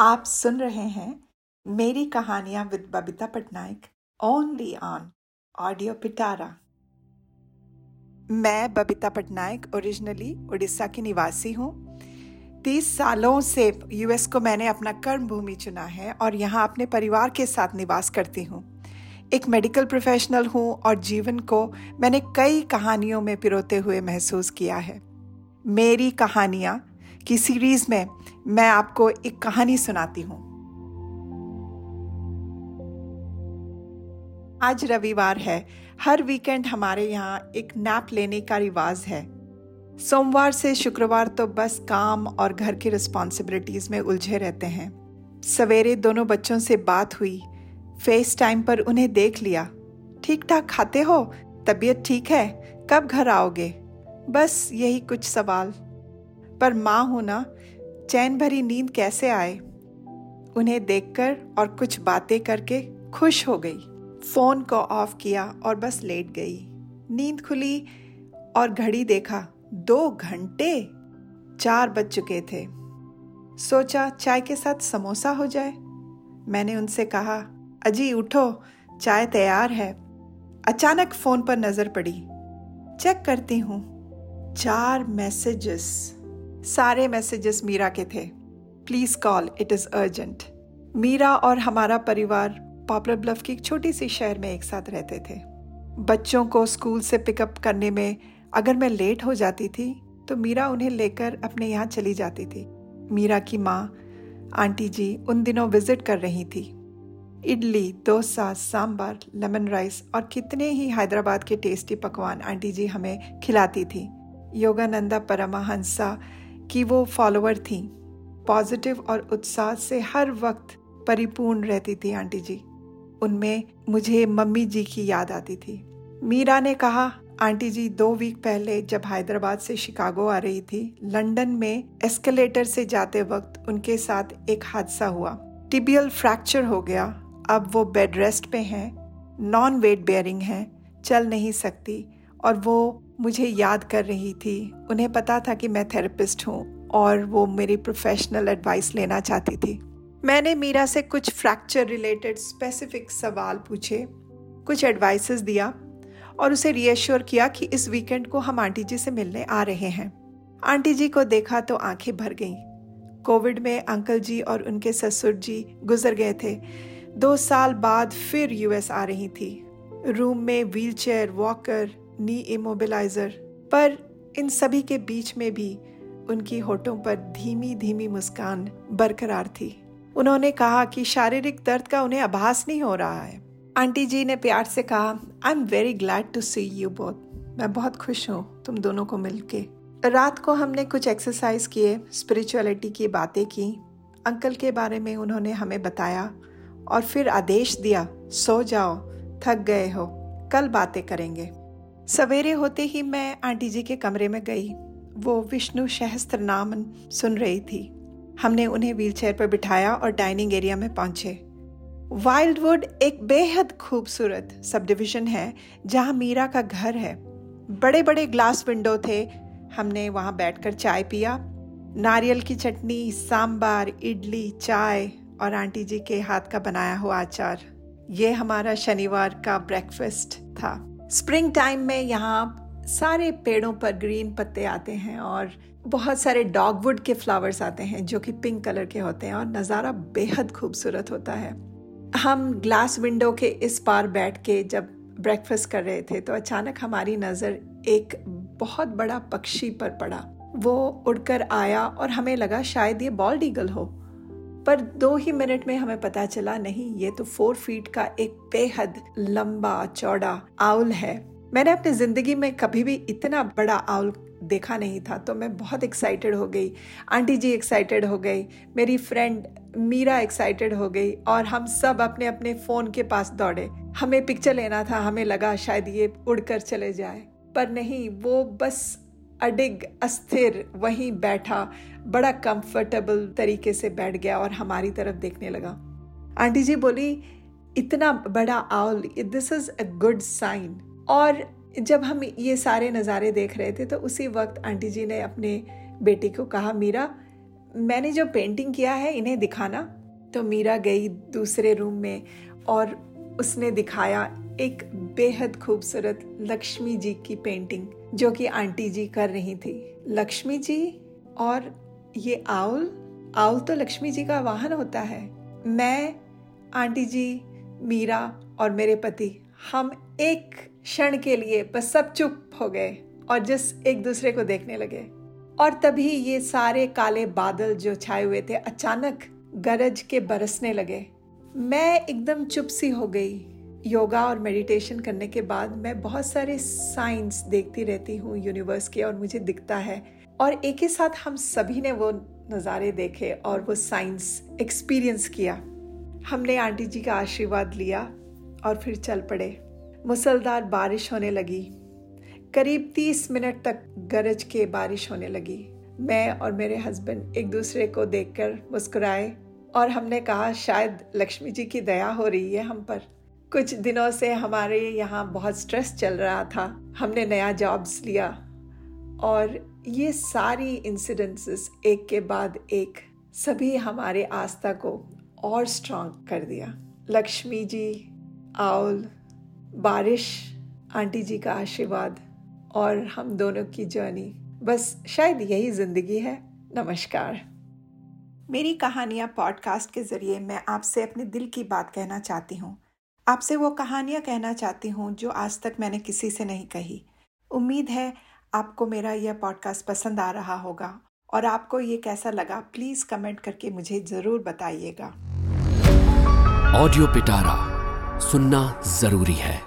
आप सुन रहे हैं मेरी कहानियाँ with Babita Patnaik only on audio Pitara मैं बबीता पटनायक ओरिजिनली उड़ीसा की निवासी हूँ। तीस सालों से यूएस को मैंने अपना कर्म भूमि चुना है और यहाँ अपने परिवार के साथ निवास करती हूँ। एक मेडिकल प्रोफेशनल हूँ और जीवन को मैंने कई कहानियों में पिरोते हुए महसूस किया है। मेरी कहानियाँ की सीरीज़ में मैं आपको एक कहानी सुनाती हूँ। आज रविवार है। हर वीकेंड हमारे यहाँ एक नैप लेने का रिवाज है। सोमवार से शुक्रवार तो बस काम और घर की रिस्पॉन्सिबिलिटीज में उलझे रहते हैं। सवेरे दोनों बच्चों से बात हुई। फेस टाइम पर उन्हें देख लिया। ठीक ठाक खाते हो? तबीयत ठीक है? कब घर आओगे? बस यही कुछ सवाल। पर माँ होना चैन भरी नींद कैसे आए? उन्हें देखकर और कुछ बातें करके खुश हो गई। फ़ोन को ऑफ़ किया और बस लेट गई। नींद खुली और घड़ी देखा, दो घंटे? चार बज चुके थे। सोचा चाय के साथ समोसा हो जाए। मैंने उनसे कहा, अजी, उठो, चाय तैयार है। अचानक फ़ोन पर नज़र पड़ी। चेक करती हूँ। चार मैसेजेस। सारे मैसेजेस मीरा के थे। Please call it is urgent Meera और हमारा परिवार पॉपुलर ब्लफ की एक छोटी सी शहर में एक साथ रहते थे। बच्चों को स्कूल से पिकअप करने में अगर मैं लेट हो जाती थी तो मीरा उन्हें लेकर अपने यहाँ चली जाती थी। मीरा की माँ, आंटी जी उन दिनों विज़िट कर रही थी। इडली, डोसा सांबर लेमन राइस और कितने ही हैदराबाद के टेस्टी पकवान आंटी जी हमें खिलाती थी। योगानंदा परमहंसा की वो फॉलोअर थी। पॉजिटिव और उत्साह से हर वक्त परिपूर्ण रहती थी आंटी जी। उनमें मुझे मम्मी जी की याद आती थी। मीरा ने कहा, आंटी जी, दो वीक पहले जब हैदराबाद से शिकागो आ रही थी, लंदन में एस्केलेटर से जाते वक्त उनके साथ एक हादसा हुआ। टिबियल फ्रैक्चर हो गया। अब वो बेड रेस्ट पे हैं। नॉन वेट बेयरिंग हैं। चल नहीं सकती और वो मुझे याद कर रही थी। उन्हें पता था कि मैं थेरेपिस्ट हूँ और वो मेरी प्रोफेशनल एडवाइस लेना चाहती थी। मैंने मीरा से कुछ फ्रैक्चर रिलेटेड स्पेसिफिक सवाल पूछे, कुछ एडवाइसेस दिया और उसे रीएश्योर किया कि इस वीकेंड को हम आंटी जी से मिलने आ रहे हैं। आंटी जी को देखा तो आँखें भर गईं। कोविड में अंकल जी और उनके ससुर जी गुजर गए थे। दो साल बाद फिर यूएस आ रही थी। रूम में व्हीलचेयर वॉकर नी इमोबिलाइजर पर इन सभी के बीच में भी उनकी होठों पर धीमी धीमी मुस्कान बरकरार थी। उन्होंने कहा कि शारीरिक दर्द का उन्हें आभास नहीं हो रहा है। आंटी जी ने प्यार से कहा I am very glad to see you both मैं बहुत खुश हूँ तुम दोनों को मिलके. रात को हमने कुछ एक्सरसाइज किए स्पिरिचुअलिटी की बातें की। अंकल के बारे में उन्होंने हमें बताया और फिर आदेश दिया, सो जाओ, थक गए हो, कल बातें करेंगे। सवेरे होते ही मैं आंटी जी के कमरे में गई। वो विष्णु सहस्त्र नाम सुन रही थी। हमने उन्हें व्हीलचेयर पर बिठाया और डाइनिंग एरिया में पहुँचे। वाइल्डवुड एक बेहद खूबसूरत सब डिविजन है, जहाँ मीरा का घर है। बड़े बड़े ग्लास विंडो थे। हमने वहाँ बैठकर चाय पिया। नारियल की चटनी, सांबार, इडली, चाय और आंटी जी के हाथ का बनाया हुआ अचार। ये हमारा शनिवार का ब्रेकफास्ट था। स्प्रिंग टाइम में यहाँ सारे पेड़ों पर ग्रीन पत्ते आते हैं और बहुत सारे डॉगवुड के फ्लावर्स आते हैं जो कि पिंक कलर के होते हैं और नज़ारा बेहद खूबसूरत होता है। हम ग्लास विंडो के इस पार बैठ के जब ब्रेकफास्ट कर रहे थे तो अचानक हमारी नज़र एक बहुत बड़ा पक्षी पर पड़ा। वो उड़कर आया और हमें लगा शायद ये बॉल्ड ईगल हो। पर दो ही मिनट में हमें पता चला, नहीं, ये तो फोर फीट का एक बेहद लंबा, चौड़ा आउल है। मैंने अपनी ज़िंदगी में कभी भी इतना बड़ा आउल देखा नहीं था तो मैं बहुत एक्साइटेड हो गई। आंटी जी एक्साइटेड हो गई, मेरी फ्रेंड मीरा एक्साइटेड हो गई, और हम सब अपने अपने फ़ोन के पास दौड़े। हमें पिक्चर लेना था, हमें लगा शायद ये उड़कर चले जाए। पर नहीं, वो बस अडिग, अस्थिर, वहीं बैठा, बड़ा कंफर्टेबल तरीके से बैठ गया और हमारी तरफ़ देखने लगा। आंटी जी बोली, इतना बड़ा owl this is a good sign और जब हम ये सारे नज़ारे देख रहे थे तो उसी वक्त आंटी जी ने अपने बेटी को कहा, मीरा, मैंने जो पेंटिंग किया है, इन्हें दिखाना। तो मीरा गई दूसरे रूम में और उसने दिखाया एक बेहद खूबसूरत लक्ष्मी जी की पेंटिंग जो कि आंटी जी कर रही थी। लक्ष्मी जी और ये आउल आउल तो लक्ष्मी जी का वाहन होता है। मैं, आंटी जी, मीरा और मेरे पति, हम एक क्षण के लिए बस सब चुप हो गए और जिस एक दूसरे को देखने लगे। और तभी ये सारे काले बादल जो छाए हुए थे अचानक गरज के बरसने लगे। मैं एकदम चुप सी हो गई। योगा और मेडिटेशन करने के बाद मैं बहुत सारे साइंस देखती रहती हूँ यूनिवर्स के और मुझे दिखता है। और एक ही साथ हम सभी ने वो नज़ारे देखे और वो साइंस एक्सपीरियंस किया। हमने आंटी जी का आशीर्वाद लिया और फिर चल पड़े। मुसलधार बारिश होने लगी। करीब तीस मिनट तक गरज के बारिश होने लगी। मैं और मेरे हस्बैंड एक दूसरे को देखकर मुस्कुराए और हमने कहा, शायद लक्ष्मी जी की दया हो रही है हम पर। कुछ दिनों से हमारे यहाँ बहुत स्ट्रेस चल रहा था। हमने नया जॉब्स लिया और ये सारी इंसिडेंसेस एक के बाद एक, सभी हमारे आस्था को और स्ट्रांग कर दिया। लक्ष्मी जी, आउल, बारिश, आंटी जी का आशीर्वाद और हम दोनों की जर्नी बस शायद यही ज़िंदगी है। नमस्कार। मेरी कहानियाँ पॉडकास्ट के ज़रिए मैं आपसे अपने दिल की बात कहना चाहती हूँ। आपसे वो कहानियाँ कहना चाहती हूँ जो आज तक मैंने किसी से नहीं कही। उम्मीद है आपको मेरा यह पॉडकास्ट पसंद आ रहा होगा और आपको ये कैसा लगा प्लीज़ कमेंट करके मुझे ज़रूर बताइएगा। ऑडियो पिटारा सुनना ज़रूरी है।